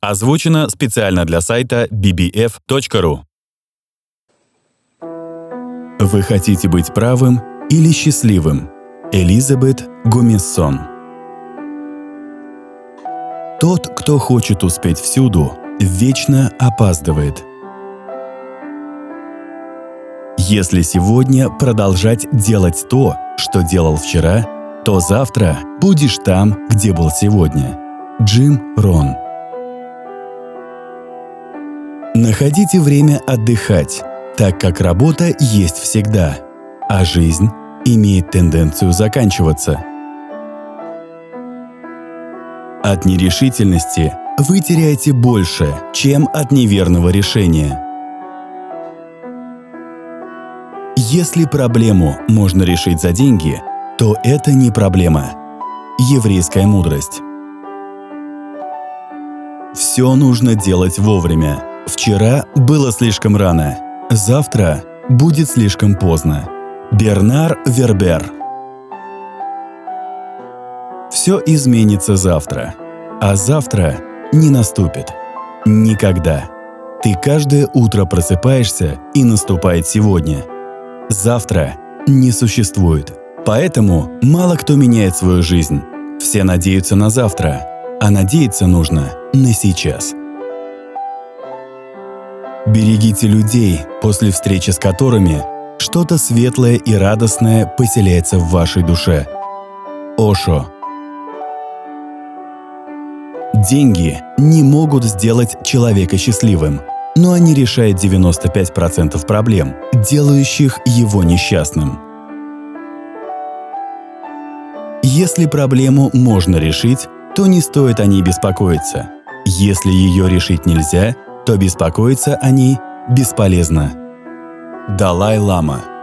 Озвучено специально для сайта bbf.ru. Вы хотите быть правым или счастливым? Элизабет Гомессон Тот, кто хочет успеть всюду, вечно опаздывает. Если сегодня продолжать делать то, что делал вчера, то завтра будешь там, где был сегодня. Джим Рон Находите время отдыхать, так как работа есть всегда, а жизнь имеет тенденцию заканчиваться. От нерешительности вы теряете больше, чем от неверного решения. Если проблему можно решить за деньги, то это не проблема. Еврейская мудрость. Все нужно делать вовремя. Вчера было слишком рано, завтра будет слишком поздно. Бернар Вербер Все изменится завтра, а завтра не наступит. Никогда. Ты каждое утро просыпаешься и наступает сегодня. Завтра не существует. Поэтому мало кто меняет свою жизнь. Все надеются на завтра, а надеяться нужно на сейчас. Берегите людей, после встречи с которыми что-то светлое и радостное поселяется в вашей душе. Ошо. Деньги не могут сделать человека счастливым, но они решают 95% проблем, делающих его несчастным. Если проблему можно решить, то не стоит о ней беспокоиться. Если ее решить нельзя – то беспокоиться о ней бесполезно. Далай-лама